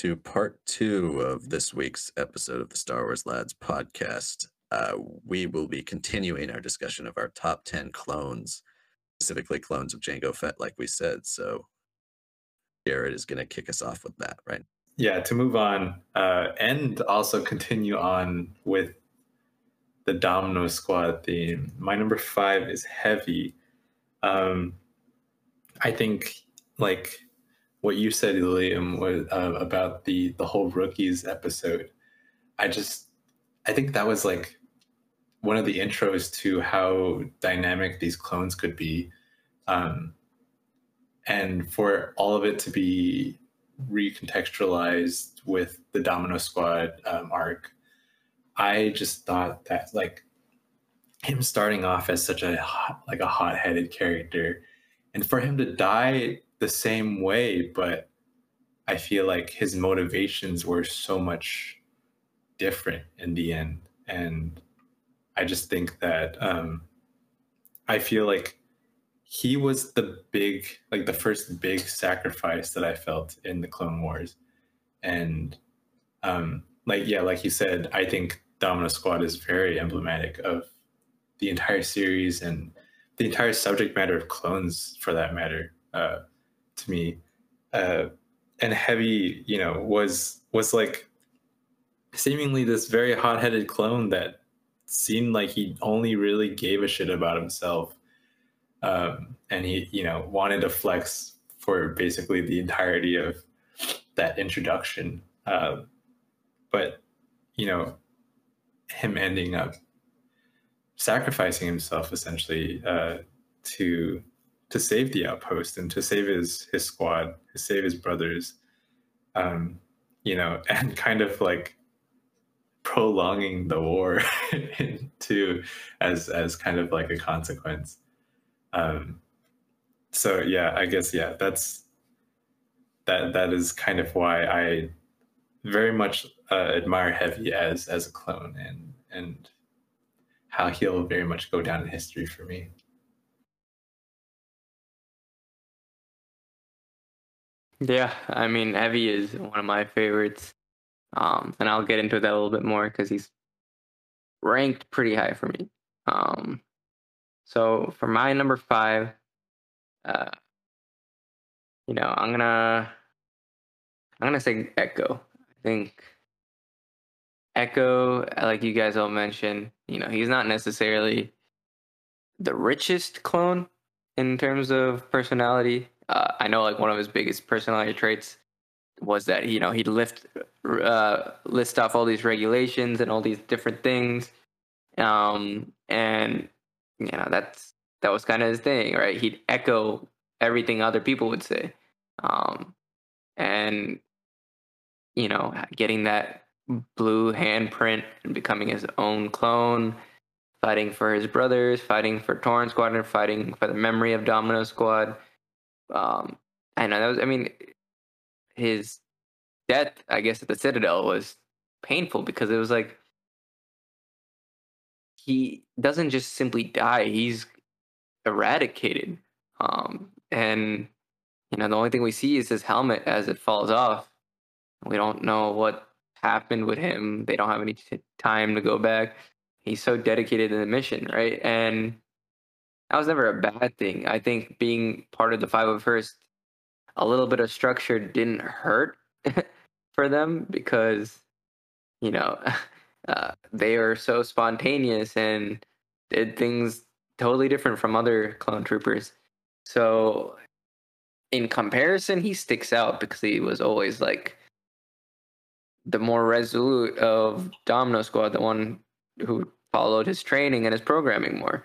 to part two of this week's episode of the Star Wars Lads podcast. Uh, we will be continuing our discussion of our top 10 clones, specifically clones of Jango Fett, like we said. So, Jared is going to kick us off with that, right? Yeah, to move on uh, and also continue on with the Domino Squad theme. My number five is Heavy. Um, I think, like, what you said, Liam, was uh, about the the whole rookies episode. I just, I think that was like one of the intros to how dynamic these clones could be, um, and for all of it to be recontextualized with the Domino Squad um, arc. I just thought that like him starting off as such a like a hot-headed character, and for him to die the same way, but I feel like his motivations were so much different in the end. And I just think that um, I feel like he was the big, like the first big sacrifice that I felt in the Clone Wars. And um, like, yeah, like you said, I think Domino Squad is very emblematic of the entire series and the entire subject matter of clones for that matter. Uh, to me. Uh, and Heavy, you know, was was like seemingly this very hot-headed clone that seemed like he only really gave a shit about himself. Um, and he, you know, wanted to flex for basically the entirety of that introduction. Uh, but, you know, him ending up sacrificing himself essentially uh, to to save the outpost and to save his his squad, to save his brothers, um, you know, and kind of like prolonging the war to as as kind of like a consequence. Um, so yeah, I guess yeah, that's that that is kind of why I very much uh, admire Heavy as as a clone and and how he'll very much go down in history for me. Yeah, I mean, Heavy is one of my favorites. Um, and I'll get into that a little bit more because he's ranked pretty high for me. Um, so for my number five, uh, you know, I'm gonna, I'm gonna say Echo. I think Echo, like you guys all mentioned, you know, he's not necessarily the richest clone in terms of personality. Uh, I know like one of his biggest personality traits was that you know he'd lift uh, list off all these regulations and all these different things, um, and you know that's that was kind of his thing, right? He'd echo everything other people would say, um, and you know getting that blue handprint and becoming his own clone, fighting for his brothers, fighting for Torrent Squadron, fighting for the memory of Domino Squad um, I know that was. I mean, his death, I guess, at the Citadel was painful because it was like he doesn't just simply die; he's eradicated. Um, and you know, the only thing we see is his helmet as it falls off. We don't know what happened with him. They don't have any t- time to go back. He's so dedicated to the mission, right? And that was never a bad thing. I think being part of the 501st, a little bit of structure didn't hurt for them because, you know, uh, they are so spontaneous and did things totally different from other clone troopers. So, in comparison, he sticks out because he was always like the more resolute of Domino Squad, the one who followed his training and his programming more.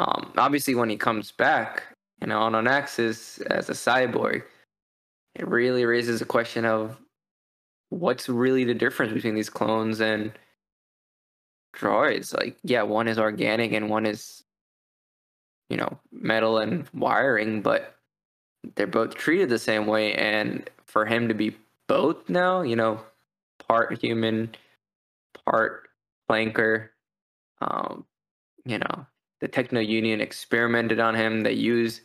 Um, obviously, when he comes back, you know, on Axis as a cyborg, it really raises a question of what's really the difference between these clones and droids. Like, yeah, one is organic and one is, you know, metal and wiring, but they're both treated the same way. And for him to be both now, you know, part human, part flanker, um, you know, the Techno Union experimented on him. They use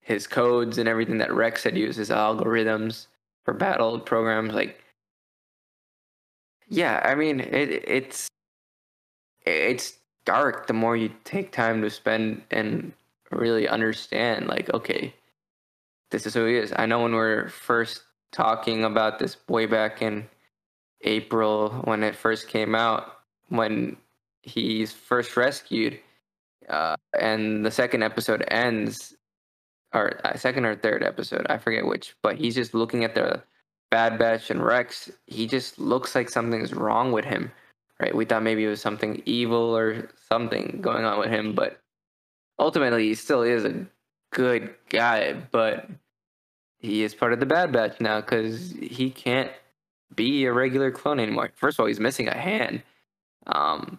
his codes and everything that Rex had used, his algorithms for battle programs like yeah i mean it it's it's dark the more you take time to spend and really understand like okay this is who he is i know when we are first talking about this way back in april when it first came out when he's first rescued uh, and the second episode ends or uh, second or third episode i forget which but he's just looking at the bad batch and rex. He just looks like something's wrong with him right? We thought maybe it was something evil or something going on with him but ultimately he still is a good guy but he is part of the bad batch now because he can't be a regular clone anymore. First of all he's missing a hand. Um,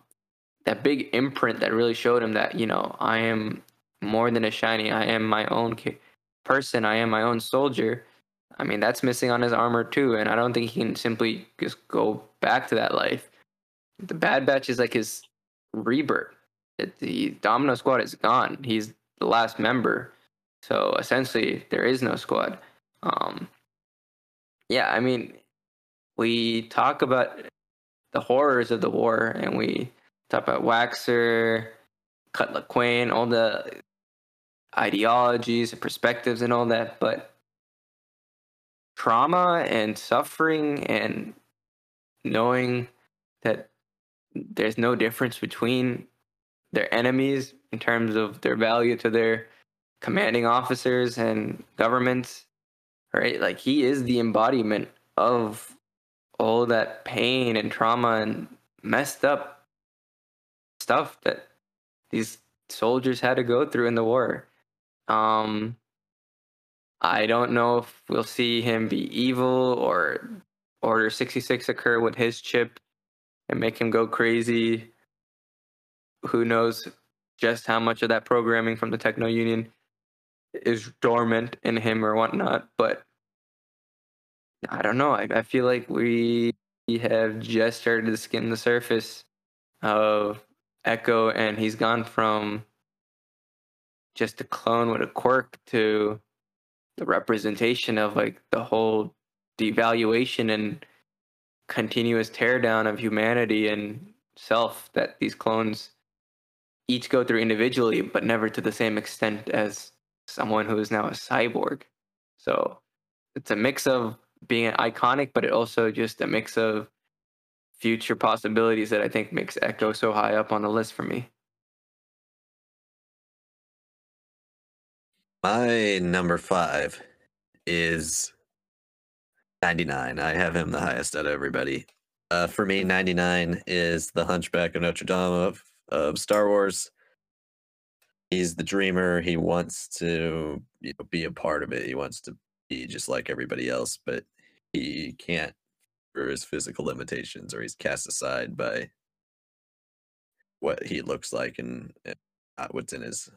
that big imprint that really showed him that you know I am more than a shiny. I am my own person. I am my own soldier. I mean that's missing on his armor too, and I don't think he can simply just go back to that life. The Bad Batch is like his rebirth. It, the Domino Squad is gone. He's the last member, so essentially there is no squad. Um, yeah, I mean, we talk about the horrors of the war, and we talk about Waxer, Cut Lawquane, all the ideologies and perspectives and all that, but trauma and suffering and knowing that there's no difference between their enemies in terms of their value to their commanding officers and governments right? Like he is the embodiment of all that pain and trauma and messed up stuff that these soldiers had to go through in the war. Um, I don't know if we'll see him be evil or Order 66 occur with his chip and make him go crazy. Who knows just how much of that programming from the Techno Union is dormant in him or whatnot, but I don't know. I, I feel like we have just started to skim the surface of Echo, and he's gone from just a clone with a quirk to the representation of like the whole devaluation and continuous teardown of humanity and self that these clones each go through individually, but never to the same extent as someone who is now a cyborg. So it's a mix of being iconic, but it also just a mix of future possibilities that I think makes Echo so high up on the list for me. My number five is 99. I have him the highest out of everybody. Uh, for me, 99 is the Hunchback of Notre Dame of, of Star Wars. He's the dreamer. He wants to you know, be a part of it. He wants to be just like everybody else, but he can't for his physical limitations or he's cast aside by what he looks like and, and what's in his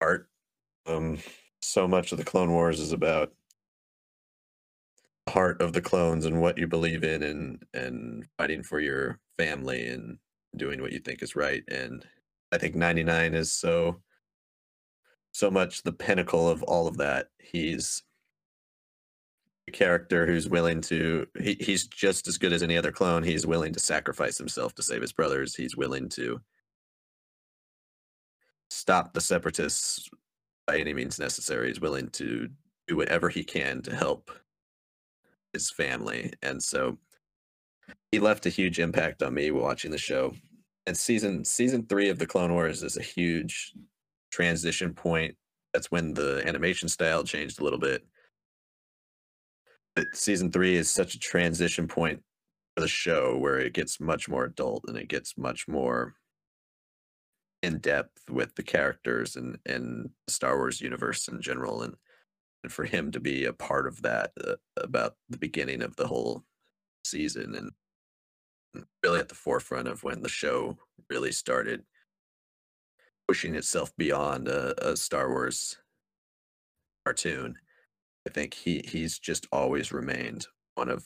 heart. Um, so much of the Clone Wars is about the heart of the clones and what you believe in and and fighting for your family and doing what you think is right. And I think 99 is so so much the pinnacle of all of that. He's character who's willing to he, he's just as good as any other clone. He's willing to sacrifice himself to save his brothers. He's willing to stop the separatists by any means necessary. He's willing to do whatever he can to help his family. And so he left a huge impact on me watching the show. And season season three of the Clone Wars is a huge transition point. That's when the animation style changed a little bit. Season three is such a transition point for the show where it gets much more adult and it gets much more in depth with the characters and and Star Wars universe in general and and for him to be a part of that uh, about the beginning of the whole season and really at the forefront of when the show really started pushing itself beyond a, a Star Wars cartoon. I think he he's just always remained one of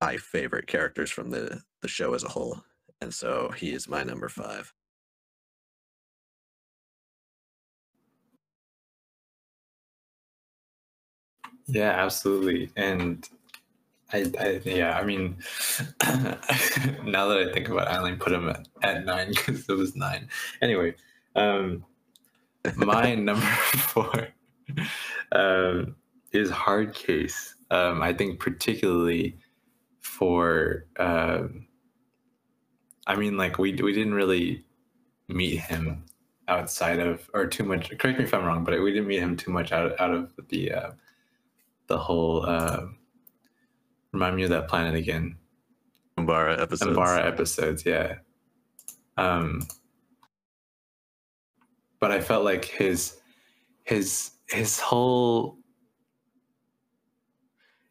my favorite characters from the the show as a whole, and so he is my number five. Yeah, absolutely. And I, I yeah, I mean, now that I think about it, I only put him at, at nine because it was nine. Anyway, um, my number four um, is Hardcase. Um, I think particularly for, um, I mean, like we we didn't really meet him outside of or too much. Correct me if I'm wrong, but we didn't meet him too much out out of the uh, the whole. Uh, remind me of that planet again. Umbara episodes. Umbara episodes, yeah. Um, but I felt like his his his whole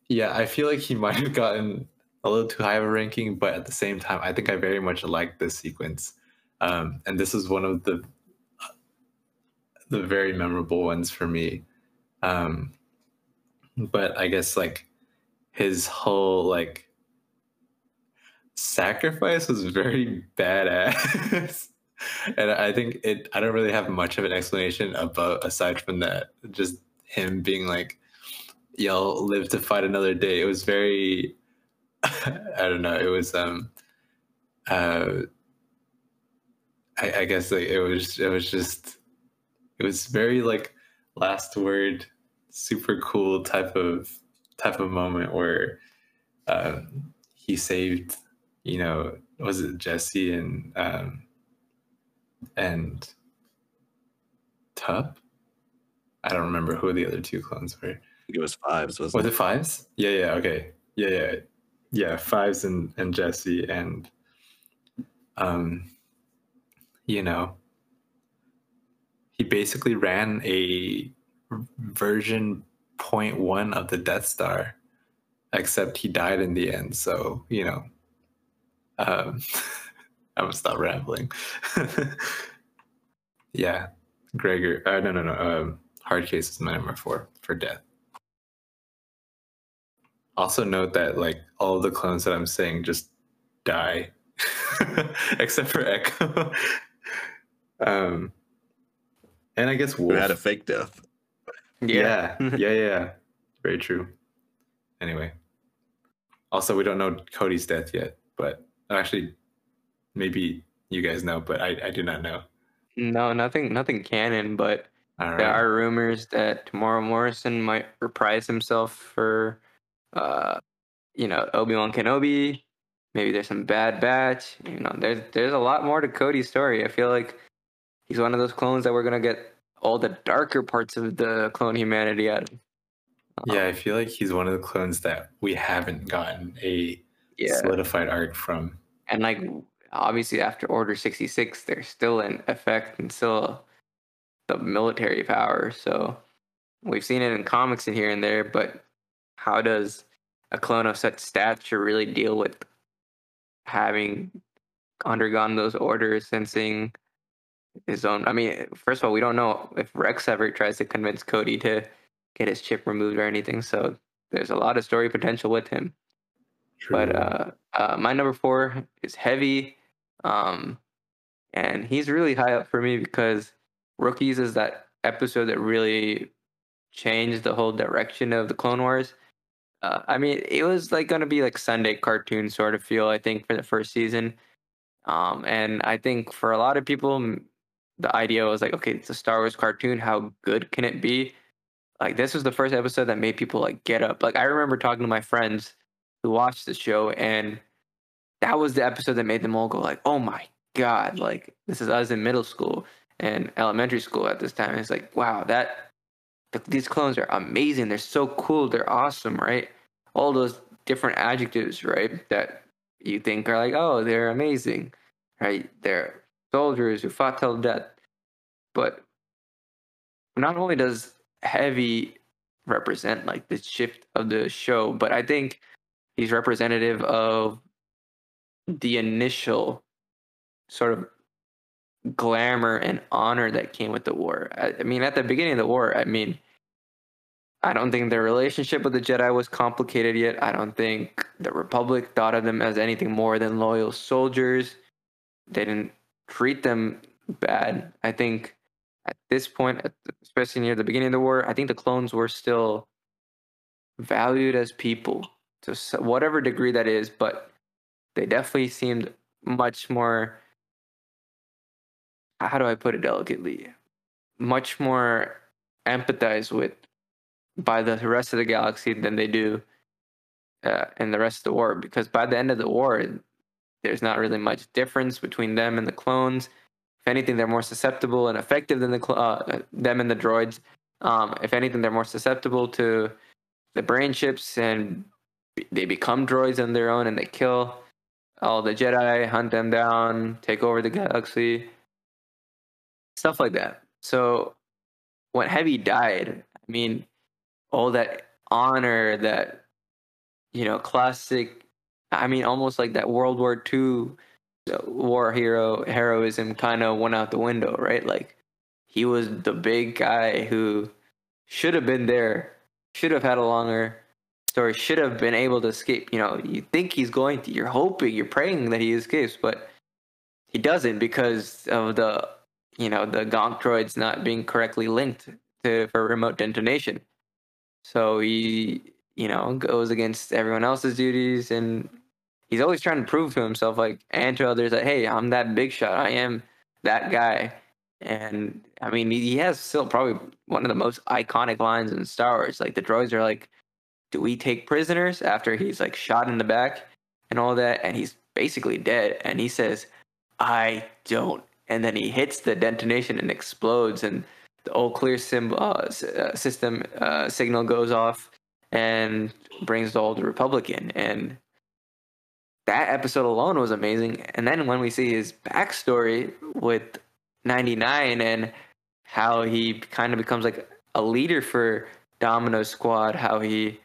yeah, I feel like he might have gotten a little too high of a ranking, but at the same time, I think I very much like this sequence. Um, and this is one of the the very memorable ones for me. Um, but I guess like his whole like sacrifice was very badass. and I think it I don't really have much of an explanation about aside from that. Just him being like, Y'all live to fight another day. It was very I don't know, it was um uh I, I guess like it was it was just it was very like last word super cool type of type of moment where um, he saved you know was it jesse and um, and tup i don't remember who the other two clones were it was fives was was it? it fives yeah yeah okay yeah yeah yeah fives and and jesse and um you know he basically ran a version 0.1 of the Death Star, except he died in the end. So, you know, um, I'm gonna stop rambling. yeah, Gregor. Uh, no, no, no. Um, Hardcase is my number four for death. Also note that like all the clones that I'm saying just die, except for Echo. um, and I guess Wolffe Who had a fake death. yeah. yeah, yeah, yeah. Very true. Anyway. Also, we don't know Cody's death yet, but actually, maybe you guys know, but I, I do not know. No, nothing, nothing canon. But right. there are rumors that Temuera Morrison might reprise himself for, uh, you know, Obi Wan Kenobi. Maybe there's some Bad Batch. You know, there's there's a lot more to Cody's story. I feel like he's one of those clones that we're gonna get all the darker parts of the clone humanity out of. yeah, I feel like he's one of the clones that we haven't gotten a Yeah, solidified arc from. and like obviously after Order sixty six, they're still in effect and still the military power. So we've seen it in comics and here and there, but how does a clone of such stature really deal with having undergone those orders, sensing his own? I mean, first of all, we don't know if Rex ever tries to convince Cody to get his chip removed or anything. So there's a lot of story potential with him. True. But uh, uh, my number four is heavy, um, and he's really high up for me because rookies is that episode that really changed the whole direction of the Clone Wars. Uh, I mean, it was like going to be like Sunday cartoon sort of feel. I think for the first season, um, and I think for a lot of people, the idea was like, okay, it's a Star Wars cartoon. How good can it be? Like this was the first episode that made people like get up. Like I remember talking to my friends who watched the show and that was the episode that made them all go like oh my god like this is us in middle school and elementary school at this time. And it's like wow that th- these clones are amazing. They're so cool. They're awesome right? All those different adjectives right that you think are like oh they're amazing right? They're soldiers who fought till death. But not only does heavy represent like the shift of the show but i think he's representative of the initial sort of glamour and honor that came with the war. I, I mean, at the beginning of the war, I mean, I don't think their relationship with the Jedi was complicated yet. I don't think the Republic thought of them as anything more than loyal soldiers. They didn't treat them bad. I think at this point, especially near the beginning of the war, I think the clones were still valued as people to whatever degree that is, but they definitely seemed much more. How do I put it delicately? Much more empathized with by the rest of the galaxy than they do uh, in the rest of the war. Because by the end of the war, there's not really much difference between them and the clones. If anything, they're more susceptible and effective than the cl- uh, them and the droids. Um, if anything, they're more susceptible to the brain chips and they become droids on their own and they kill all the Jedi, hunt them down, take over the galaxy, stuff like that. So when Heavy died, I mean, all that honor, that you know, classic. I mean, almost like that World War II war hero heroism kind of went out the window, right? Like he was the big guy who should have been there, should have had a longer story, should have been able to escape. You know, you think he's going to, you're hoping, you're praying that he escapes, but he doesn't because of the, you know, the Gonk droids not being correctly linked to for remote detonation. So he, you know, goes against everyone else's duties and he's always trying to prove to himself like and to others that hey, I'm that big shot. I am that guy. And I mean, he has still probably one of the most iconic lines in Star Wars. Like the droids are like, "Do we take prisoners?" After he's like shot in the back and all that, and he's basically dead. And he says, "I don't." And then he hits the detonation and explodes, and the all clear sim- uh, uh, system uh, signal goes off and brings the old Republic in. And that episode alone was amazing. And then when we see his backstory with 99 and how he kind of becomes like a leader for Domino Squad, how he,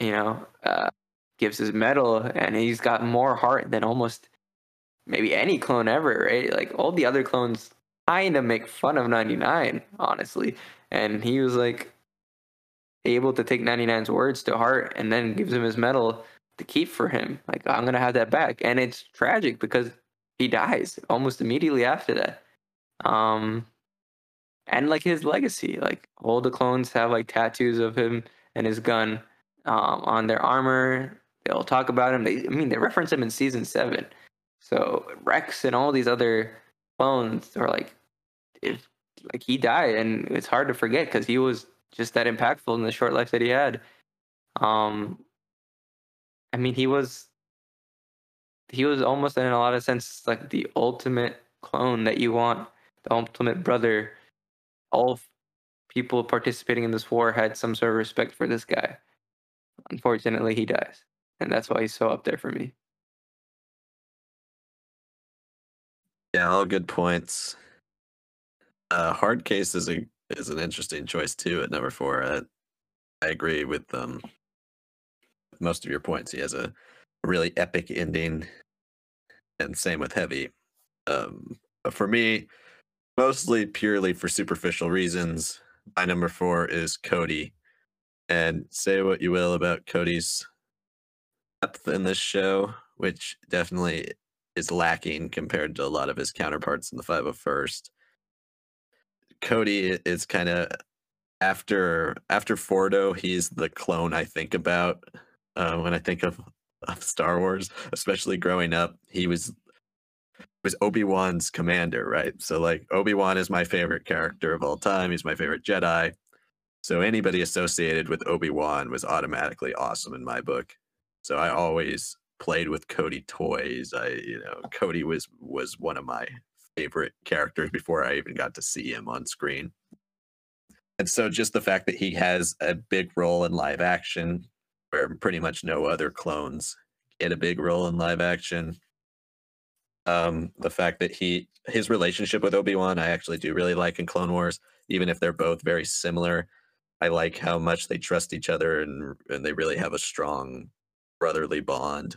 you know, uh, gives his medal and he's got more heart than almost maybe any clone ever, right? Like all the other clones kind of make fun of 99, honestly. And he was like able to take 99's words to heart and then gives him his medal to keep for him. Like, I'm going to have that back. And it's tragic because he dies almost immediately after that. Um, and like his legacy, like all the clones have like tattoos of him and his gun um, on their armor. They'll talk about him. They, I mean, they reference him in season seven. So Rex and all these other clones are like, if like he died, and it's hard to forget because he was just that impactful in the short life that he had. Um, I mean, he was he was almost in a lot of sense like the ultimate clone that you want the ultimate brother. All people participating in this war had some sort of respect for this guy. Unfortunately, he dies, and that's why he's so up there for me. Yeah, all good points. Uh, Hardcase is a is an interesting choice too at number four. I, I agree with um most of your points. He has a really epic ending, and same with Heavy. Um, but for me, mostly purely for superficial reasons. My number four is Cody. And say what you will about Cody's depth in this show, which definitely is lacking compared to a lot of his counterparts in the 501st. Cody is kind of after after Fordo, he's the clone I think about uh, when I think of, of Star Wars, especially growing up. He was was Obi-Wan's commander, right? So like Obi-Wan is my favorite character of all time. He's my favorite Jedi. So anybody associated with Obi-Wan was automatically awesome in my book. So I always played with Cody toys. I, you know, Cody was was one of my favorite characters before I even got to see him on screen. And so just the fact that he has a big role in live action where pretty much no other clones get a big role in live action um, the fact that he his relationship with Obi Wan, I actually do really like in Clone Wars, even if they're both very similar. I like how much they trust each other and and they really have a strong brotherly bond.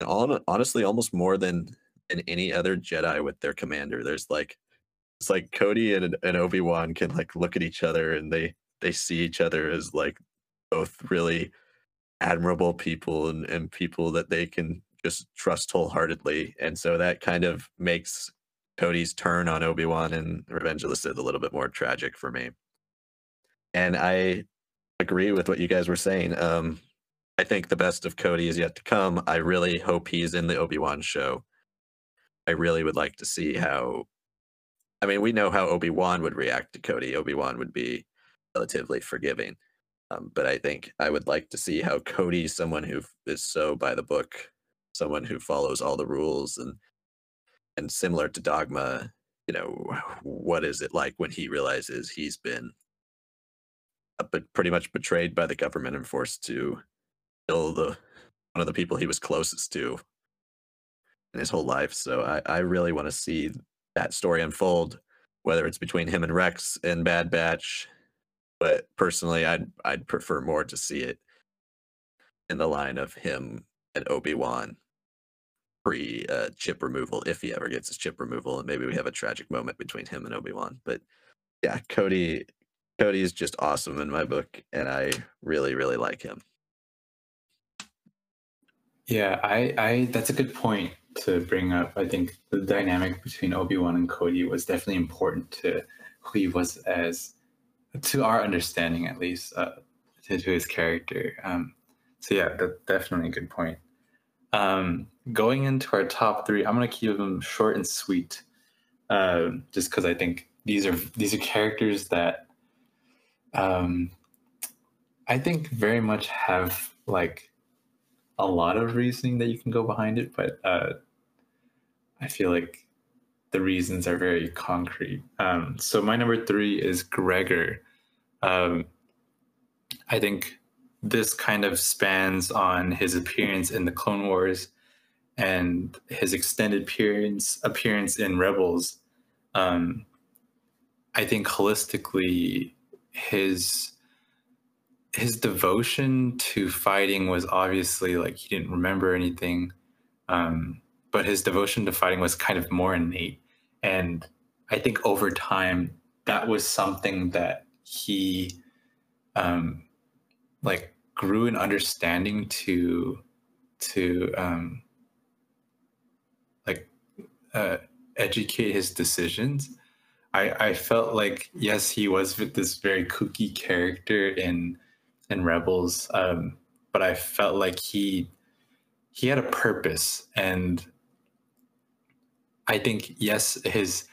And all, honestly, almost more than in any other Jedi with their commander. There's like it's like Cody and, and Obi Wan can like look at each other and they they see each other as like both really admirable people and, and people that they can just trust wholeheartedly. And so that kind of makes Cody's turn on Obi-Wan and Revenge of the Sith a little bit more tragic for me. And I agree with what you guys were saying. Um, I think the best of Cody is yet to come. I really hope he's in the Obi Wan show. I really would like to see how. I mean, we know how Obi Wan would react to Cody. Obi Wan would be relatively forgiving. Um, but I think I would like to see how Cody, someone who is so by the book, someone who follows all the rules and and similar to Dogma, you know, what is it like when he realizes he's been but pretty much betrayed by the government and forced to kill the one of the people he was closest to in his whole life. So I, I really want to see that story unfold, whether it's between him and Rex and Bad Batch. But personally, I'd I'd prefer more to see it in the line of him and Obi Wan pre uh, chip removal, if he ever gets his chip removal, and maybe we have a tragic moment between him and Obi Wan. But yeah, Cody Cody is just awesome in my book, and I really really like him. Yeah, I, I that's a good point to bring up. I think the dynamic between Obi Wan and Cody was definitely important to who he was as, to our understanding at least, uh, to, to, his character. Um, so yeah, that's definitely a good point. Um, going into our top three, I'm gonna keep them short and sweet, uh, just because I think these are these are characters that um, I think very much have like a lot of reasoning that you can go behind it, but uh, I feel like the reasons are very concrete. Um, so my number three is Gregor. Um, I think this kind of spans on his appearance in the Clone Wars and his extended appearance appearance in Rebels. Um, I think holistically, his his devotion to fighting was obviously like he didn't remember anything, um, but his devotion to fighting was kind of more innate. And I think over time, that was something that he um, like grew in understanding to to um, like uh, educate his decisions I, I felt like yes, he was this very kooky character in in Rebels, um, but I felt like he he had a purpose, and I think yes, his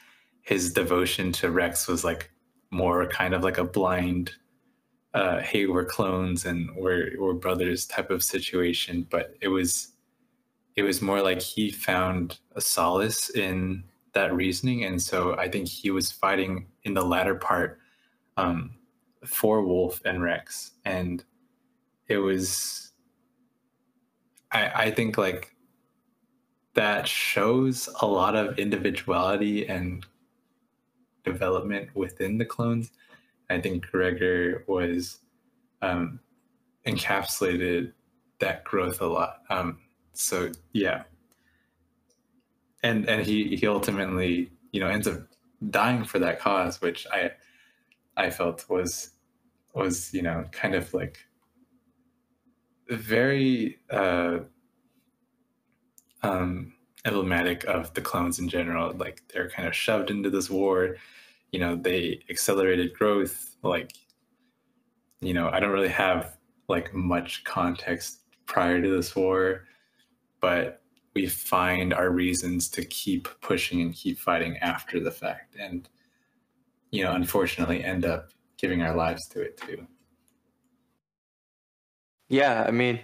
his devotion to Rex was like more kind of like a blind, uh, hey, we're clones and we're we're brothers type of situation, but it was it was more like he found a solace in that reasoning, and so I think he was fighting in the latter part um, for Wolffe and Rex, and it was. I I think like that shows a lot of individuality and development within the clones. I think Gregor was um, encapsulated that growth a lot. Um, so yeah, and and he he ultimately you know ends up dying for that cause, which I I felt was was you know kind of like very uh, um, emblematic of the clones in general. Like they're kind of shoved into this war. You know, they accelerated growth. Like, you know, I don't really have like much context prior to this war, but we find our reasons to keep pushing and keep fighting after the fact and you know unfortunately end up giving our lives to it too. Yeah i mean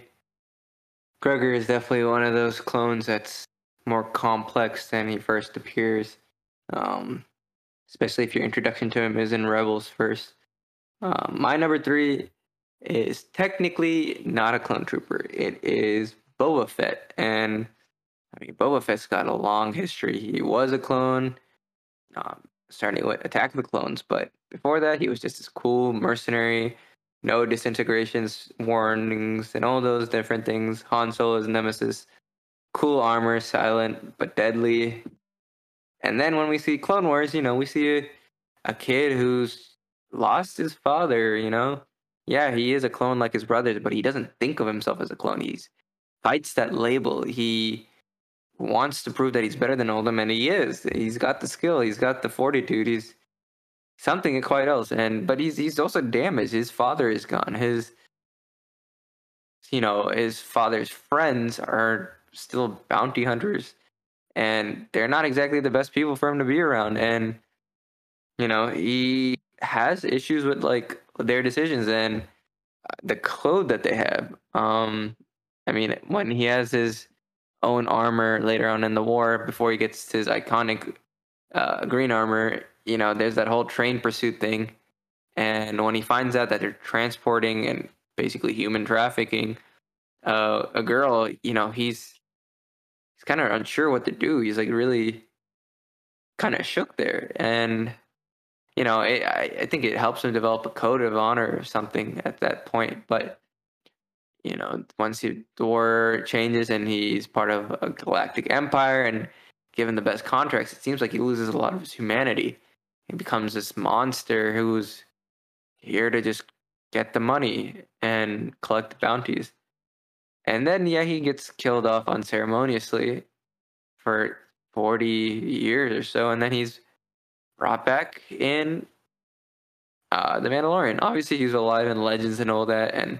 gregor is definitely one of those clones that's more complex than he first appears um, especially if your introduction to him is in rebels first. Um, my number three is technically not a clone trooper. It is boba fett and I mean, Boba Fett's got a long history. He was a clone, um, starting with Attack of the Clones, but before that, he was just this cool mercenary, no disintegrations warnings, and all those different things. Han Solo's nemesis, cool armor, silent but deadly. And then when we see Clone Wars, you know, we see a, a kid who's lost his father, you know? Yeah, he is a clone like his brothers, but he doesn't think of himself as a clone. He's fights that label. He wants to prove that he's better than Oldham, and he is. He's got the skill. He's got the fortitude. He's something quite else. And but he's he's also damaged. His father is gone. His you know his father's friends are still bounty hunters, and they're not exactly the best people for him to be around. And you know he has issues with like their decisions and the code that they have. Um, I mean, when he has his own armor later on in the war, before he gets his iconic uh, green armor, you know, there's that whole train pursuit thing. And when he finds out that they're transporting and basically human trafficking uh, a girl, you know, he's he's kind of unsure what to do. He's like really kind of shook there, and you know, it, I I think it helps him develop a code of honor or something at that point. But you know, once he, the war changes and he's part of a galactic empire and given the best contracts, it seems like he loses a lot of his humanity. He becomes this monster who's here to just get the money and collect the bounties. And then, yeah, he gets killed off unceremoniously for 40 years or so. And then he's brought back in uh, The Mandalorian. Obviously, he's alive in Legends and all that. And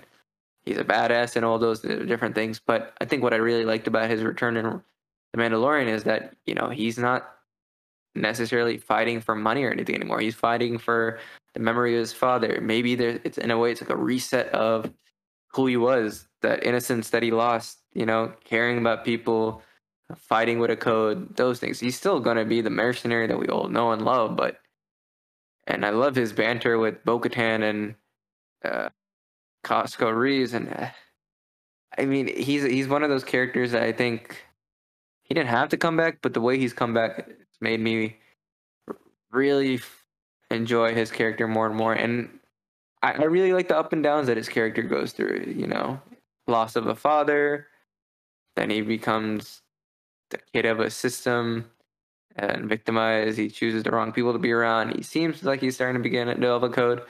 he's a badass and all those different things. But I think what I really liked about his return in The Mandalorian is that, you know, he's not necessarily fighting for money or anything anymore. He's fighting for the memory of his father. Maybe there, it's in a way, it's like a reset of who he was that innocence that he lost, you know, caring about people, fighting with a code, those things. He's still going to be the mercenary that we all know and love, but and I love his banter with Bo-Katan and uh, Koska Reeves, and uh, I mean, he's he's one of those characters that I think he didn't have to come back, but the way he's come back made me really enjoy his character more and more, and I, I really like the up and downs that his character goes through. You know, loss of a father, then he becomes the kid of a system and victimized. He chooses the wrong people to be around. He seems like he's starting to begin to develop a code,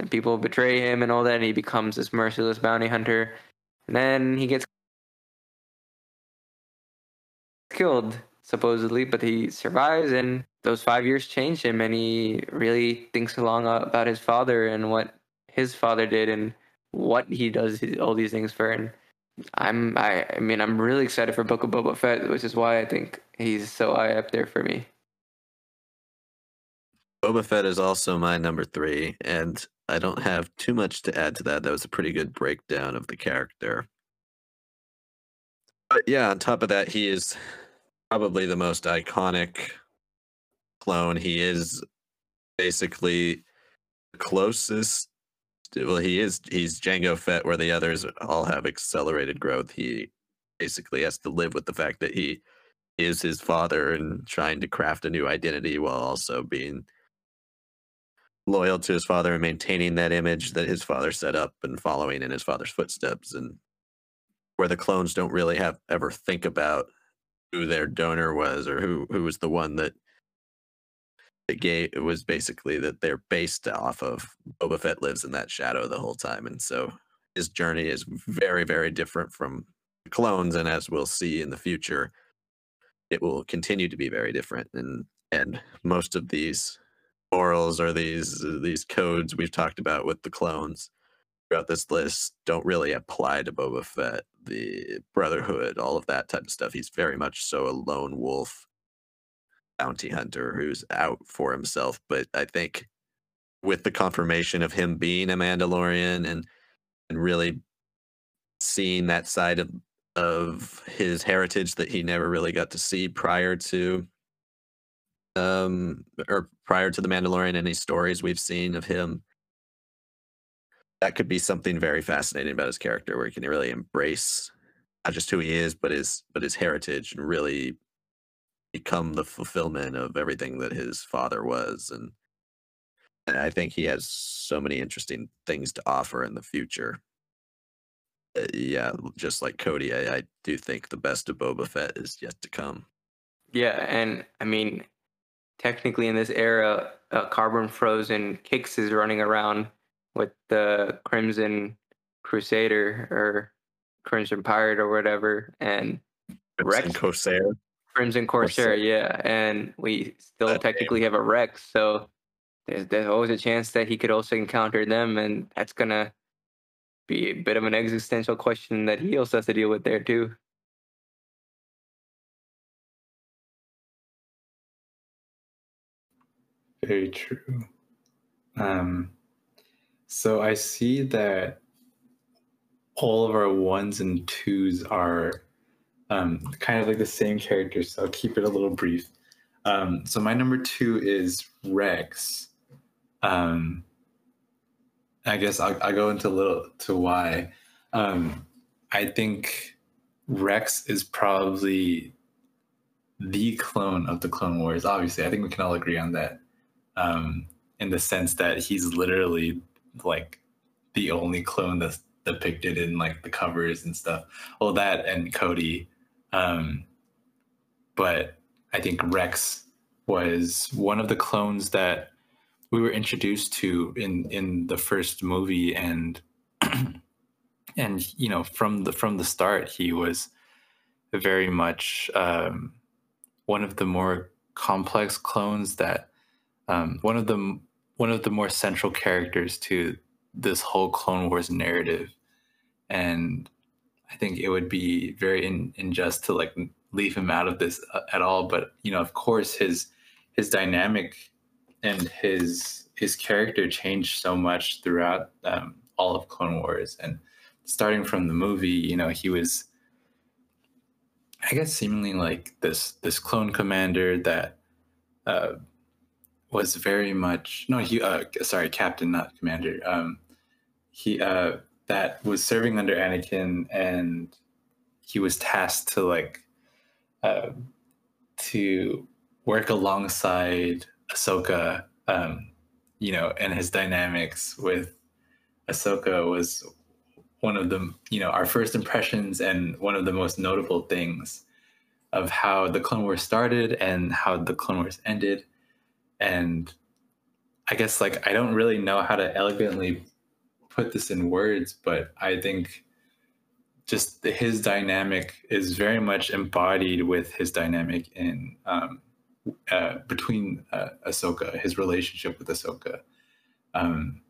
and people betray him and all that, and he becomes this merciless bounty hunter. And then he gets killed, supposedly, but he survives, and those five years change him, and he really thinks along about his father and what his father did and what he does all these things for. And I'm I, I mean I'm really excited for Book of Boba Fett, which is why I think he's so high up there for me. Boba Fett is also my number three, and I don't have too much to add to that. That was a pretty good breakdown of the character. But yeah, on top of that, he is probably the most iconic clone. He is basically the closest well, he is he's Jango Fett, where the others all have accelerated growth. He basically has to live with the fact that he is his father and trying to craft a new identity while also being loyal to his father and maintaining that image that his father set up and following in his father's footsteps and where the clones don't really have ever think about who their donor was or who who was the one that it gave it was basically that they're based off of Boba Fett lives in that shadow the whole time, and so his journey is very very different from the clones, and as we'll see in the future, it will continue to be very different. And and most of these morals or these these codes we've talked about with the clones throughout this list don't really apply to Boba Fett, the Brotherhood, all of that type of stuff. He's very much so a lone wolf bounty hunter who's out for himself. But I think with the confirmation of him being a Mandalorian and and really seeing that side of of his heritage that he never really got to see prior to um or prior to the Mandalorian any stories we've seen of him? That could be something very fascinating about his character where he can really embrace not just who he is but his but his heritage and really become the fulfillment of everything that his father was. And, and i think he has so many interesting things to offer in the future. Uh, yeah just like cody I, I do think the best of boba fett is yet to come. Yeah, and I mean, technically in this era, uh, Carbon Frozen Kix is running around with the Crimson Crusader or Crimson Pirate or whatever, and Rex Rex Corsair. Crimson Corsair, Corsair. yeah, and we still That technically have a Rex, so there's there's always a chance that he could also encounter them, and that's gonna be a bit of an existential question that he also has to deal with there too. Very true. Um, so I see that all of our ones and twos are um, kind of like the same characters. So I'll keep it a little brief. Um, so my number two is Rex. Um, I guess I'll, I'll go into a little to why. Um, I think Rex is probably the clone of the Clone Wars. Obviously, I think we can all agree on that. Um, in the sense that he's literally like the only clone that's depicted in like the covers and stuff. Well, that and Cody. Um, but I think Rex was one of the clones that we were introduced to in in the first movie and and you know from the from the start he was very much um, one of the more complex clones that um, one of the one of the more central characters to this whole Clone Wars narrative, and I think it would be very in, unjust to like leave him out of this uh, at all. But you know, of course, his his dynamic and his his character changed so much throughout um, all of Clone Wars, and starting from the movie, you know, he was, I guess, seemingly like this this clone commander that uh, was very much no, he uh, sorry, captain, not commander. Um, he uh, that was serving under Anakin, and he was tasked to like uh, to work alongside Ahsoka um, you know, and his dynamics with Ahsoka was one of the, you know, our first impressions and one of the most notable things of how the Clone Wars started and how the Clone Wars ended. And I guess like I don't really know how to elegantly put this in words, but I think just his dynamic is very much embodied with his dynamic in um, uh, between uh, Ahsoka, his relationship with Ahsoka. Um,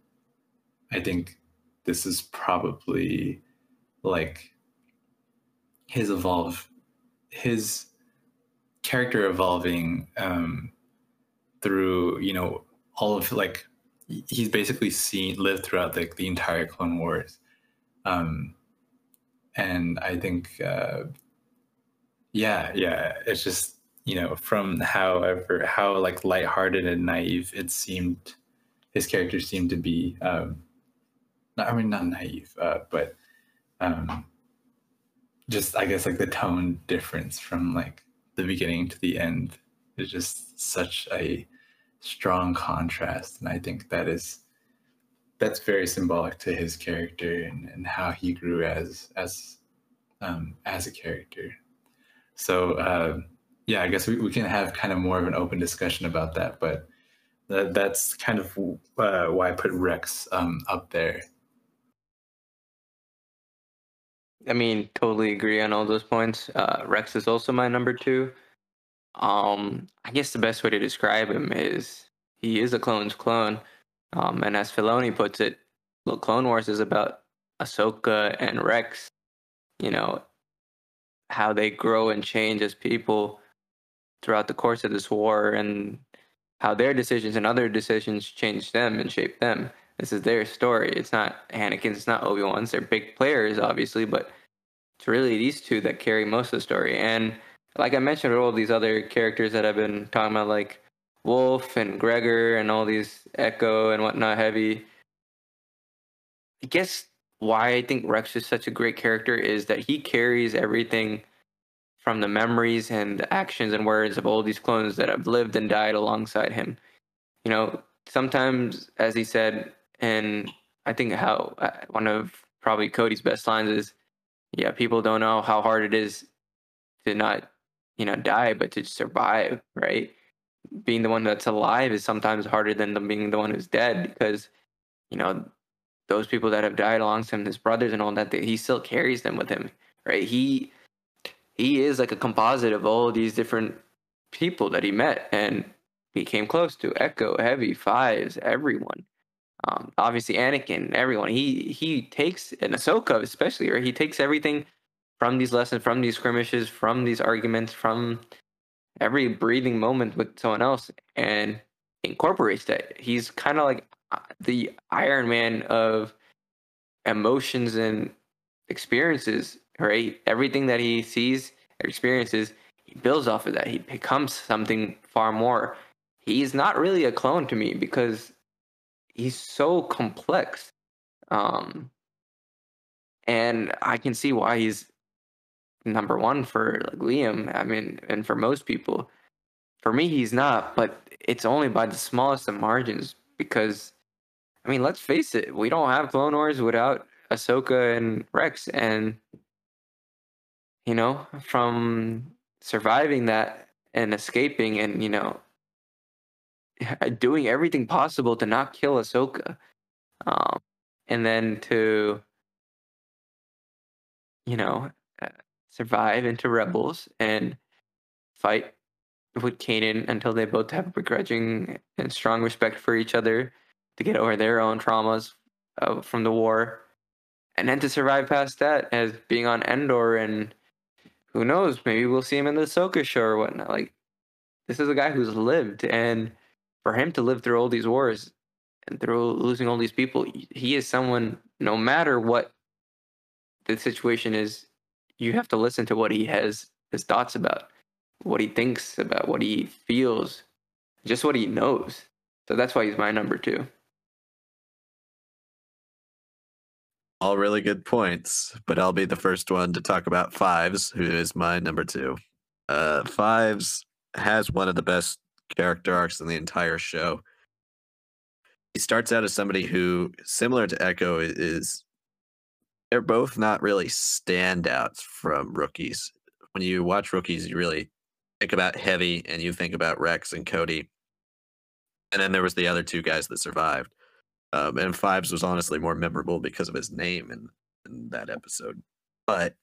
I think this is probably like his evolve, his character evolving um, through you know all of like he's basically seen lived throughout like the entire Clone Wars, um, and I think uh, yeah yeah it's just you know, from however how like lighthearted and naive it seemed, his character seemed to be. Um, not, I mean, not naive, uh, but um, just I guess like the tone difference from like the beginning to the end is just such a strong contrast, and I think that is that's very symbolic to his character and, and how he grew as as um, as a character. So. Uh, yeah, I guess we, we can have kind of more of an open discussion about that, but that, that's kind of uh, why I put Rex um, up there. I mean, totally agree on all those points. Uh, Rex is also my number two. Um, I guess the best way to describe him is he is a clone's clone. Um, and as Filoni puts it, look, Clone Wars is about Ahsoka and Rex, you know, how they grow and change as people throughout the course of this war and how their decisions and other decisions change them and shape them. This is their story. It's not Anakin's, it's not Obi Wan's. They're big players, obviously, but it's really these two that carry most of the story. And like I mentioned, all these other characters that I've been talking about, like Wolffe and Gregor and all these Echo and whatnot, Heavy. I guess why I think Rex is such a great character is that he carries everything from the memories and the actions and words of all these clones that have lived and died alongside him. You know, sometimes, as he said, and I think how uh, one of probably Cody's best lines is, "Yeah, people don't know how hard it is to not, you know, die, but to survive." Right? Being the one that's alive is sometimes harder than being the one who's dead because, you know, those people that have died alongside him, his brothers and all that, he still carries them with him. Right? He he is like a composite of all these different people that he met and he came close to Echo, Heavy, Fives, everyone. Um, obviously Anakin, everyone. He he takes and Ahsoka especially, or he takes everything from these lessons, from these skirmishes, from these arguments, from every breathing moment with someone else, and incorporates that. He's kind of like uh, the Iron Man of emotions and experiences, right? Everything that he sees, experiences, he builds off of that. He becomes something far more. He's not really a clone to me because he's so complex. Um, and I can see why he's number one for like Liam. I mean, and for most people, for me, he's not. But it's only by the smallest of margins because, I mean, let's face it, we don't have Clone Wars without Ahsoka and Rex, and you know, from surviving that and escaping, and you know, doing everything possible to not kill Ahsoka, um, and then to you know survive into Rebels and fight with Kanan until they both have a begrudging and strong respect for each other to get over their own traumas uh, from the war, and then to survive past that as being on Endor and who knows, maybe we'll see him in the Ahsoka show or whatnot. Like this is a guy who's lived and for him to live through all these wars and through losing all these people, he is someone. No matter what the situation is, you have to listen to what he has his thoughts about, what he thinks about, what he feels, just what he knows. So that's why he's my number two. All really good points, but I'll be the first one to talk about Fives, who is my number two. Uh, Fives has one of the best character arcs in the entire show. He starts out as somebody who, similar to Echo, is they're both not really standouts from rookies. When you watch rookies, you really think about Heavy and you think about Rex and Cody. And then there was the other two guys that survived. Um, and Fives was honestly more memorable because of his name in, in that episode. But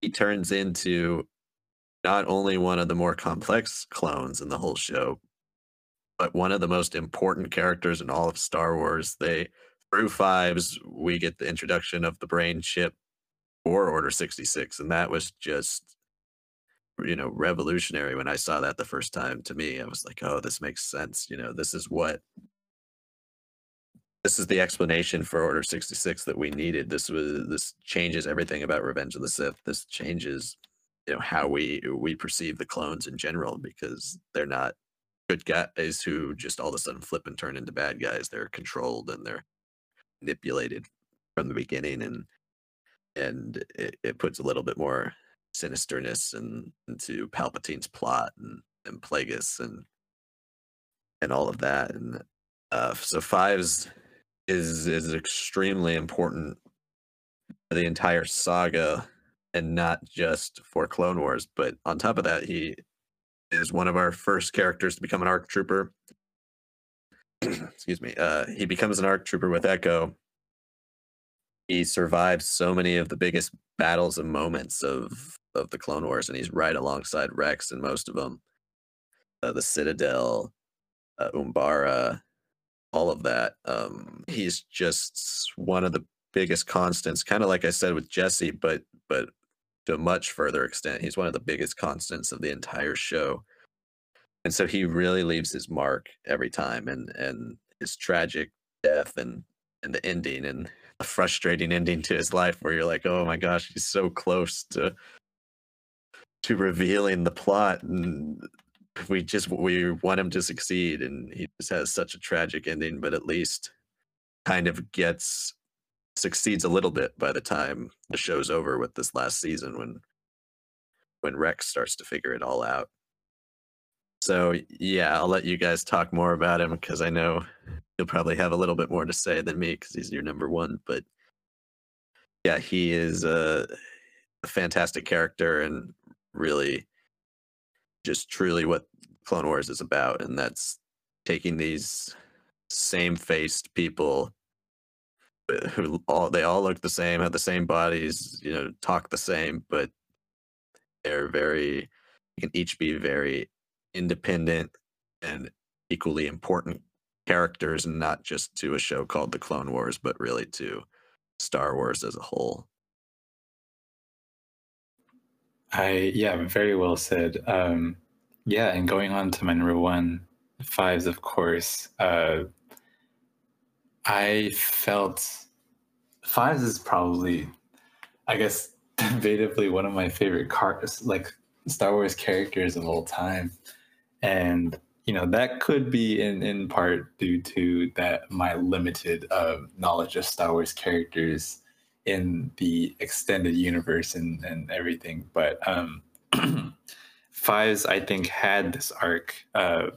he turns into not only one of the more complex clones in the whole show, but one of the most important characters in all of Star Wars. They through fives, we get the introduction of the brain chip or Order 66, and that was just you know revolutionary when I saw that the first time. To me, I was like, oh, this makes sense. You know, this is what this is the explanation for Order 66 that we needed. This was this changes everything about Revenge of the Sith. This changes you know how we we perceive the clones in general because they're not good guys who just all of a sudden flip and turn into bad guys. They're controlled and they're manipulated from the beginning, and and it, it puts a little bit more sinisterness and into Palpatine's plot and and Plagueis and and all of that. And uh, so fives is is extremely important for the entire saga and not just for Clone Wars. But on top of that, he is one of our first characters to become an ARC trooper. Excuse me. Uh, he becomes an ARC trooper with Echo. He survives so many of the biggest battles and moments of of the Clone Wars, and he's right alongside Rex in most of them. Uh, the Citadel, uh, Umbara, all of that. Um, he's just one of the biggest constants, kind of like I said with Jesse, but but to a much further extent. He's one of the biggest constants of the entire show. And so he really leaves his mark every time and and his tragic death and and the ending and a frustrating ending to his life where you're like, "Oh my gosh, he's so close to to revealing the plot and we just we want him to succeed and he just has such a tragic ending but at least kind of gets succeeds a little bit by the time the show's over with this last season when when Rex starts to figure it all out. So yeah, I'll let you guys talk more about him because I know you'll probably have a little bit more to say than me because he's your number one. But yeah, he is a, a fantastic character and really just truly what Clone Wars is about, and that's taking these same faced people uh, who all they all look the same, have the same bodies, you know, talk the same, but they're very can each be very independent and equally important characters, not just to a show called The Clone Wars, but really to Star Wars as a whole. I yeah, very well said. Um, yeah, and going on to my number one, fives, of course. Uh, I felt fives is probably, I guess, debatably one of my favorite cars, like Star Wars characters of all time, and you know that could be in in part due to that my limited uh, knowledge of Star Wars characters in the extended universe and and everything. But um, Fives, I think, had this arc. Uh,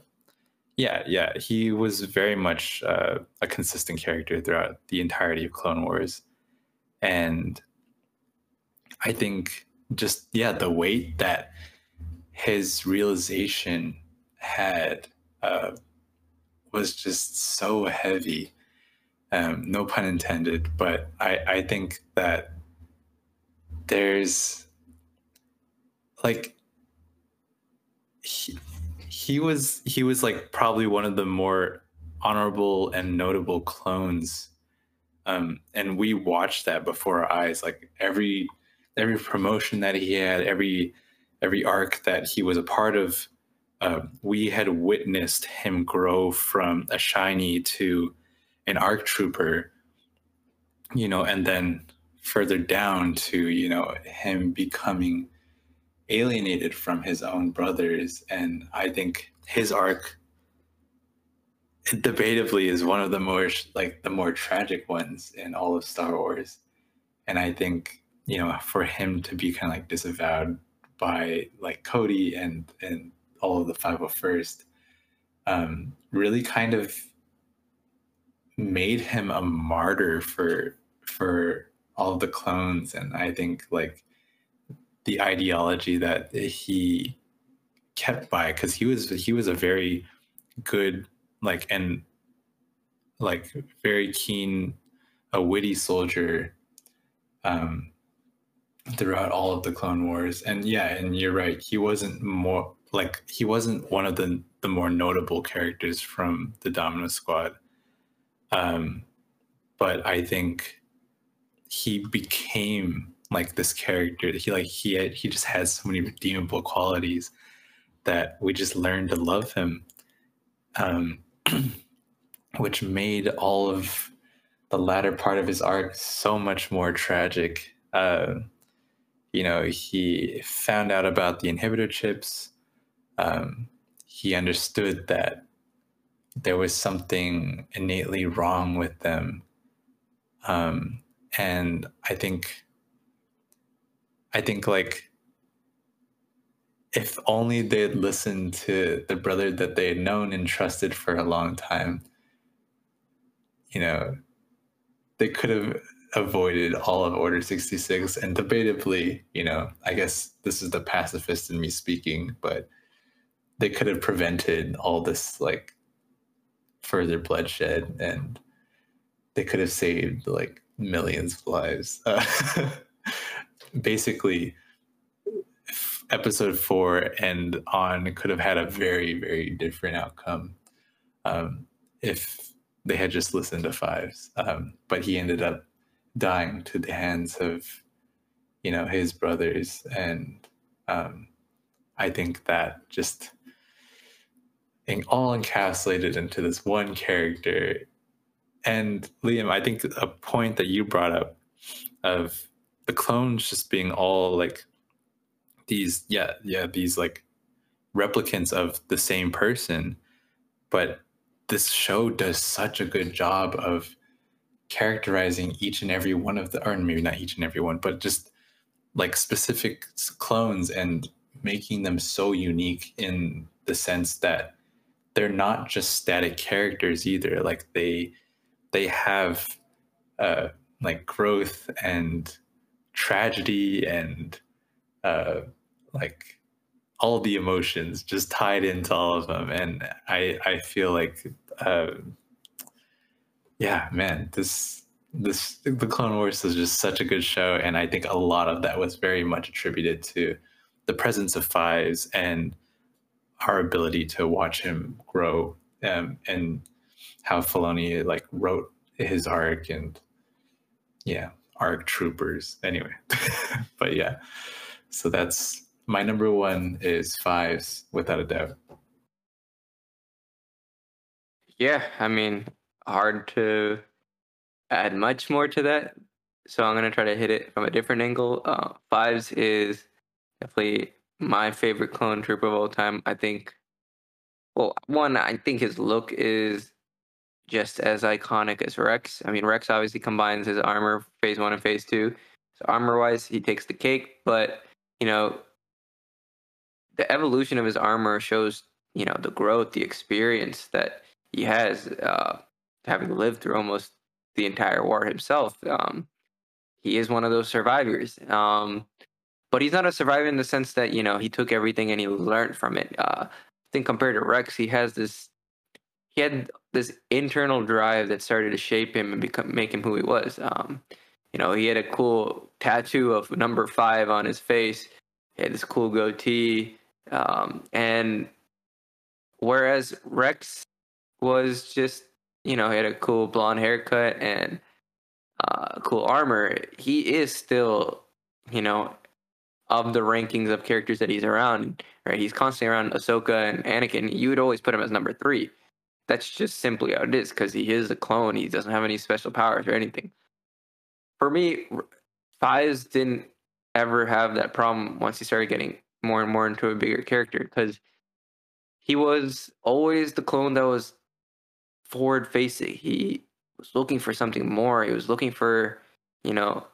yeah, yeah, he was very much uh, a consistent character throughout the entirety of Clone Wars, and I think just yeah, the weight that his realization had uh, was just so heavy. Um, no pun intended, but I, I think that there's like he, he was he was like probably one of the more honorable and notable clones um, and we watched that before our eyes like every every promotion that he had every every arc that he was a part of uh, we had witnessed him grow from a shiny to an arc trooper you know and then further down to you know him becoming alienated from his own brothers. And i think his arc debatably is one of the more like the more tragic ones in all of star wars. And i think you know for him to be kind of like disavowed by like cody and and all of the 501st um really kind of made him a martyr for for all the clones. And i think like the ideology that he kept by because he was he was a very good like and like very keen a witty soldier um throughout all of the clone wars. And yeah and you're right he wasn't more like he wasn't one of the the more notable characters from the domino squad. Um but i think he became like this character he like he had, he just has so many redeemable qualities that we just learned to love him. Um which made all of the latter part of his arc so much more tragic. Uh you know he found out about the inhibitor chips um he understood that there was something innately wrong with them um and i think I think like if only they'd listened to the brother that they had known and trusted for a long time, you know, they could have avoided all of Order 66. And debatably, you know, I guess this is the pacifist in me speaking, but they could have prevented all this like further bloodshed and they could have saved like millions of lives. Uh, basically episode four and on could have had a very very different outcome um, if they had just listened to fives um, but he ended up dying to the hands of you know his brothers and um, i think that just all encapsulated into this one character. And liam i think a point that you brought up of the clones just being all like these yeah yeah these like replicants of the same person but this show does such a good job of characterizing each and every one of the or maybe not each and every one but just like specific clones and making them so unique in the sense that they're not just static characters either. Like they they have uh like growth and tragedy and uh, like all the emotions just tied into all of them. And i i feel like uh, yeah man this this the clone wars is just such a good show. And i think a lot of that was very much attributed to the presence of fives and our ability to watch him grow um, and how Filoni like wrote his arc and yeah, arc troopers. Anyway, but yeah, so that's my number one is fives without a doubt. Yeah, I mean, hard to add much more to that. So I'm gonna try to hit it from a different angle. Uh, fives is definitely my favorite clone trooper of all time. I think. Well, one, I think his look is just as iconic as Rex. I mean, Rex obviously combines his armor phase one and phase two. So armor wise, he takes the cake, but you know, the evolution of his armor shows you know the growth, the experience that he has, uh, having lived through almost the entire war himself. Um, he is one of those survivors. Um, but he's not a survivor in the sense that you know he took everything and he learned from it. Uh, I think compared to Rex, he has this he had this internal drive that started to shape him and become make him who he was. Um, you know, he had a cool tattoo of number five on his face. He had this cool goatee, um, and whereas Rex was just you know he had a cool blonde haircut and uh, cool armor. He is still you know of the rankings of characters that he's around. Right, he's constantly around Ahsoka and Anakin. You would always put him as number three that's just simply how it is because he is a clone. He doesn't have any special powers or anything. For me, Fives didn't ever have that problem once he started getting more and more into a bigger character because he was always the clone that was forward facing. He was looking for something more. He was looking for, you know,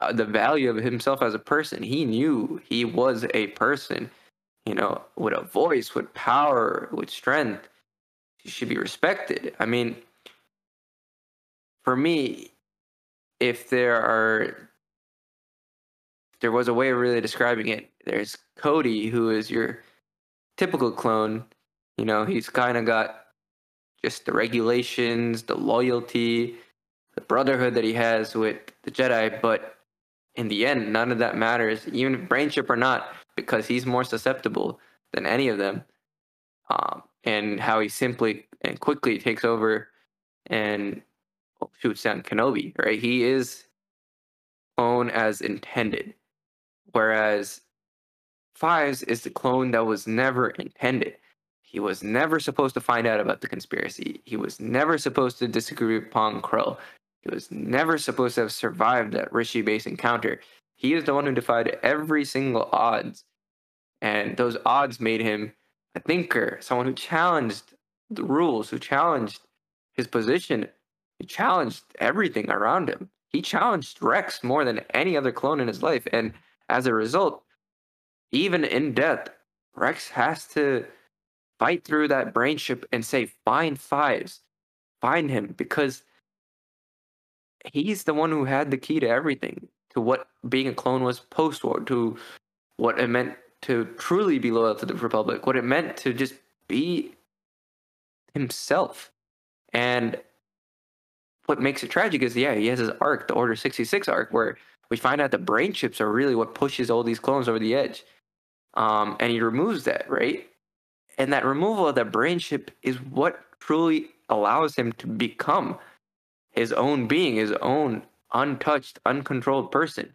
uh, the value of himself as a person. He knew he was a person, you know, with a voice, with power, with strength He should be respected. I mean, for me, if there are, there was a way of really describing it. There's Cody, who is your typical clone. You know, he's kind of got just the regulations, the loyalty, the brotherhood that he has with the Jedi, but in the end, none of that matters, even if brain chip or not, because he's more susceptible than any of them. Um, and how he simply and quickly takes over and shoots down Kenobi, right? He is clone as intended. Whereas Fives is the clone that was never intended. He was never supposed to find out about the conspiracy. He was never supposed to disagree with Pong Krell. He was never supposed to have survived that Rishi base encounter. He is the one who defied every single odds. And those odds made him a thinker, someone who challenged the rules, who challenged his position, he challenged everything around him. He challenged Rex more than any other clone in his life. And as a result, even in death, Rex has to fight through that brain chip and say, find fives, find him, because he's the one who had the key to everything, to what being a clone was post war, to what it meant to truly be loyal to the Republic, what it meant to just be himself. And what makes it tragic is, yeah, he has his arc, the Order 66 arc, where we find out the brain chips are really what pushes all these clones over the edge. Um, and he removes that, right? And that removal of that brain chip is what truly allows him to become his own being, his own untouched, uncontrolled person,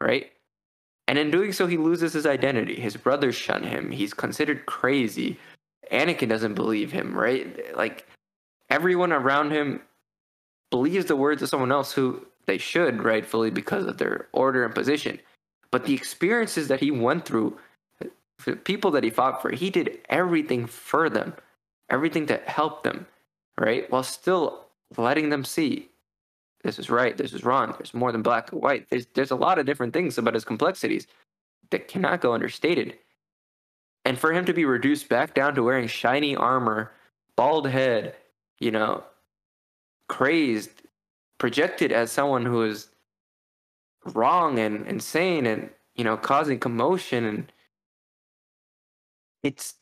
right? And in doing so, he loses his identity. His brothers shun him. He's considered crazy. Anakin doesn't believe him, right? Like everyone around him believes the words of someone else who they should rightfully because of their order and position. But the experiences that he went through, the people that he fought for, he did everything for them, everything to help them, right? While still letting them see this is right, this is wrong, there's more than black and white. There's there's a lot of different things about his complexities that cannot go understated. And for him to be reduced back down to wearing shiny armor, bald head, you know, crazed, projected as someone who is wrong and insane and, you know, causing commotion and it's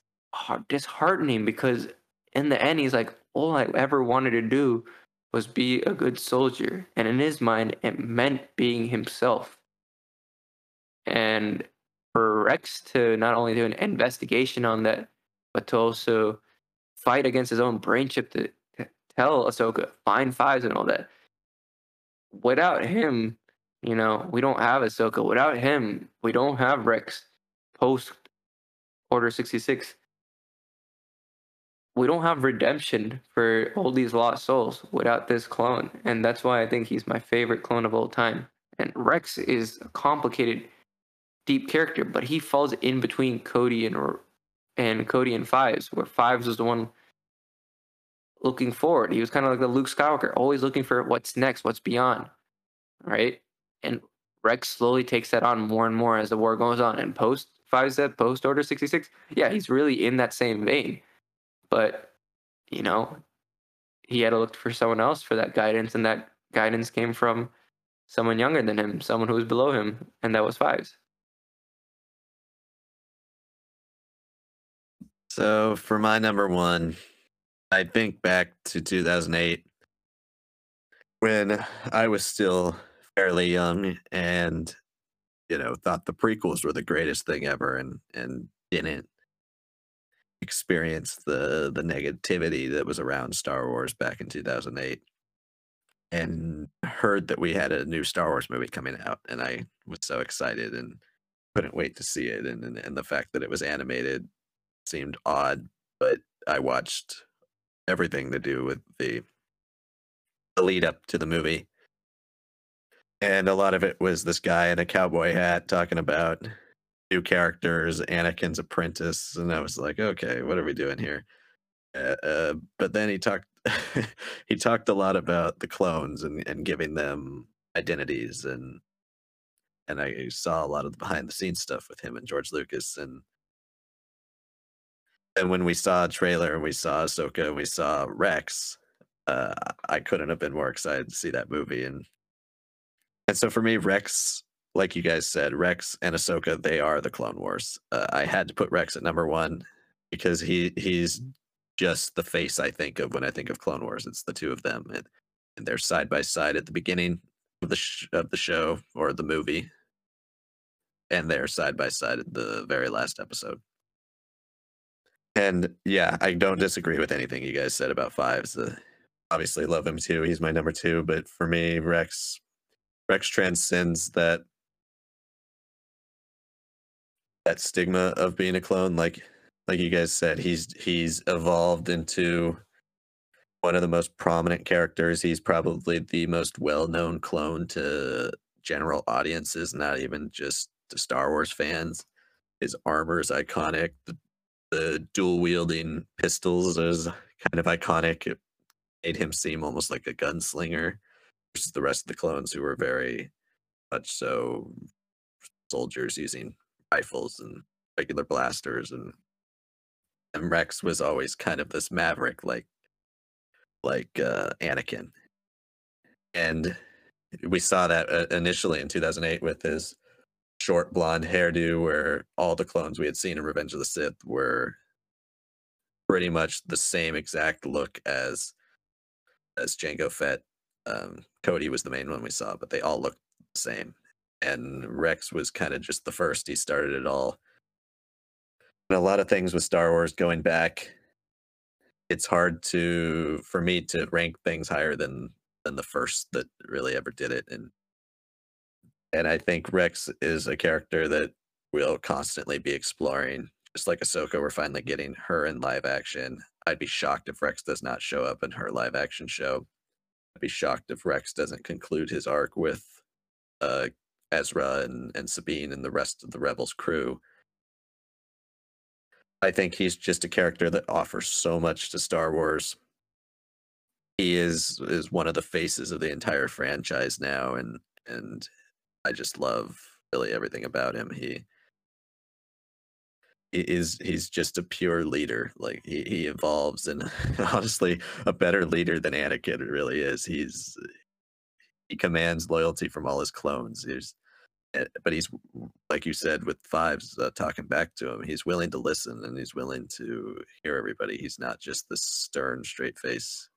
disheartening because in the end he's like all I ever wanted to do was be a good soldier. And in his mind, it meant being himself. And for Rex to not only do an investigation on that but to also fight against his own brain chip to, tell Ahsoka find fives and all that. Without him, you know, we don't have Ahsoka. Without him, we don't have Rex post Order 66. We don't have redemption for all these lost souls without this clone. And that's why I think he's my favorite clone of all time. And Rex is a complicated, deep character, but he falls in between Cody and and Cody and Fives, where Fives was the one looking forward. He was kind of like the Luke Skywalker, always looking for what's next, what's beyond, right? And Rex slowly takes that on more and more as the war goes on. And post Fives said post Order sixty six, yeah, he's really in that same vein, but you know, he had to look for someone else for that guidance, and that guidance came from someone younger than him, someone who was below him, and that was Fives. So for my number one, I think back to 2008 when I was still fairly young and you know thought the prequels were the greatest thing ever and and didn't experience the the negativity that was around Star Wars back in 2008 and heard that we had a new Star Wars movie coming out and I was so excited and couldn't wait to see it and and, and the fact that it was animated seemed odd but I watched everything to do with the, the lead up to the movie. And a lot of it was this guy in a cowboy hat talking about new characters, Anakin's apprentice, and I was like, okay, what are we doing here? Uh, uh, but then he talked he talked a lot about the clones and, and giving them identities and and I saw a lot of the behind the scenes stuff with him and George Lucas and and when we saw a trailer and we saw Ahsoka and we saw Rex, uh, I couldn't have been more excited to see that movie. And and so for me, Rex, like you guys said, Rex and Ahsoka, they are the Clone Wars. Uh, I had to put Rex at number one because he he's just the face I think of when I think of Clone Wars. It's the two of them, and, and they're side by side at the beginning of the sh- of the show or the movie, and they're side by side at the very last episode. And yeah, I don't disagree with anything you guys said about fives. Uh, obviously, love him too. He's my number two. But for me, Rex, Rex transcends that that stigma of being a clone. Like like you guys said, he's he's evolved into one of the most prominent characters. He's probably the most well-known clone to general audiences, not even just to Star Wars fans. His armor is iconic. The the dual wielding pistols is kind of iconic. It made him seem almost like a gunslinger versus the rest of the clones who were very much so soldiers using rifles and regular blasters and and Rex was always kind of this maverick like like uh Anakin. And we saw that uh, initially in 2008 with his short blonde hairdo where all the clones we had seen in Revenge of the Sith were pretty much the same exact look as as Jango Fett. Um, Cody was the main one we saw, but they all looked the same. And Rex was kind of just the first. He started it all. And a lot of things with Star Wars going back, it's hard to for me to rank things higher than than the first that really ever did it. And and I think Rex is a character that we'll constantly be exploring. Just like Ahsoka, we're finally getting her in live action. I'd be shocked if Rex does not show up in her live action show. I'd be shocked if Rex doesn't conclude his arc with uh, Ezra and, and Sabine and the rest of the Rebels crew. I think he's just a character that offers so much to Star Wars. He is is one of the faces of the entire franchise now, and and I just love really everything about him. He is he's just a pure leader. Like he, he evolves and honestly a better leader than Anakin really is. He's he commands loyalty from all his clones. He's eh, but he's like you said with fives uh, talking back to him he's willing to listen and he's willing to hear everybody he's not just the stern straight face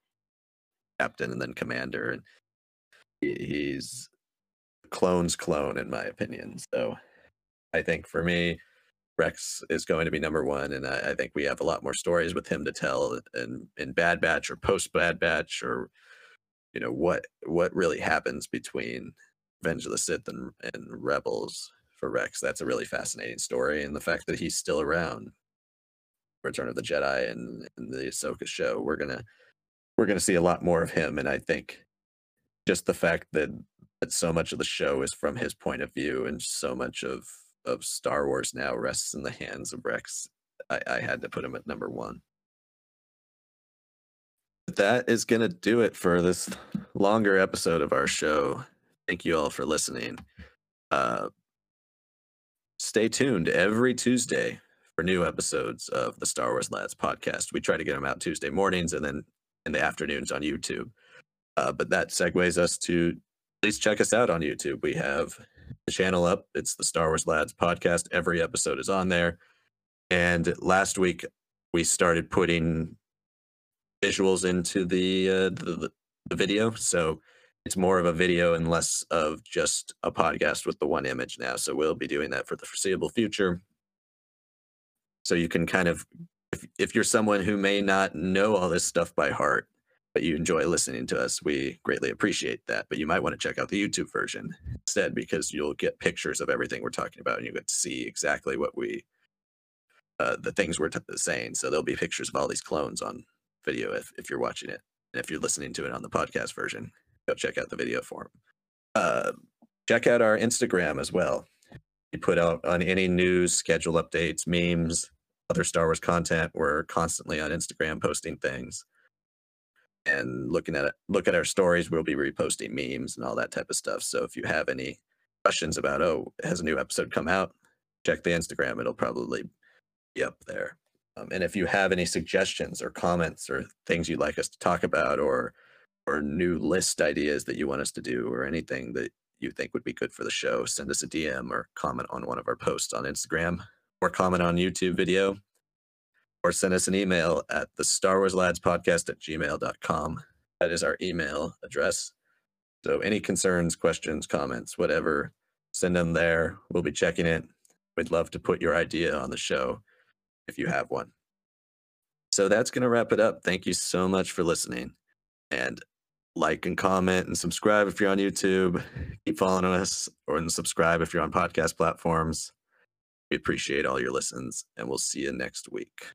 captain and then commander and he's clone's clone, in my opinion. So I think for me, Rex is going to be number one, and I, I think we have a lot more stories with him to tell in in Bad Batch or post Bad Batch or you know what what really happens between Revenge of the Sith and, and Rebels for Rex. That's a really fascinating story, and the fact that he's still around. Return of the Jedi and, and the Ahsoka show, we're gonna we're gonna see a lot more of him, and I think just the fact that that so much of the show is from his point of view, and so much of of Star Wars now rests in the hands of Rex. I, I had to put him at number one. That is going to do it for this longer episode of our show. Thank you all for listening. Uh, stay tuned every Tuesday for new episodes of the Star Wars Lads podcast. We try to get them out Tuesday mornings and then in the afternoons on YouTube. Uh, but that segues us to please check us out on YouTube. We have the channel up. It's the Star Wars Lads podcast. Every episode is on there. And last week we started putting visuals into the, uh, the the video, so it's more of a video and less of just a podcast with the one image now. So we'll be doing that for the foreseeable future. So you can kind of, if if you're someone who may not know all this stuff by heart, but you enjoy listening to us, we greatly appreciate that. But you might want to check out the YouTube version instead because you'll get pictures of everything we're talking about and you get to see exactly what we, uh, the things we're t- saying. So there'll be pictures of all these clones on video if, if you're watching it. And if you're listening to it on the podcast version, go check out the video form. Uh, check out our Instagram as well. We put out on any news, schedule updates, memes, other Star Wars content. We're constantly on Instagram posting things and looking at it, look at our stories. We'll be reposting memes and all that type of stuff. So if you have any questions about, oh, has a new episode come out? Check the Instagram. It'll probably be up there. Um, and if you have any suggestions or comments or things you'd like us to talk about or or new list ideas that you want us to do or anything that you think would be good for the show, send us a DM or comment on one of our posts on Instagram or comment on YouTube video or send us an email at the Star Wars Lads podcast at gmail.com. That is our email address. So any concerns, questions, comments, whatever, send them there. We'll be checking it. We'd love to put your idea on the show if you have one. So that's going to wrap it up. Thank you so much for listening. And like and comment and subscribe if you're on YouTube. Keep following us or and subscribe if you're on podcast platforms. We appreciate all your listens and we'll see you next week.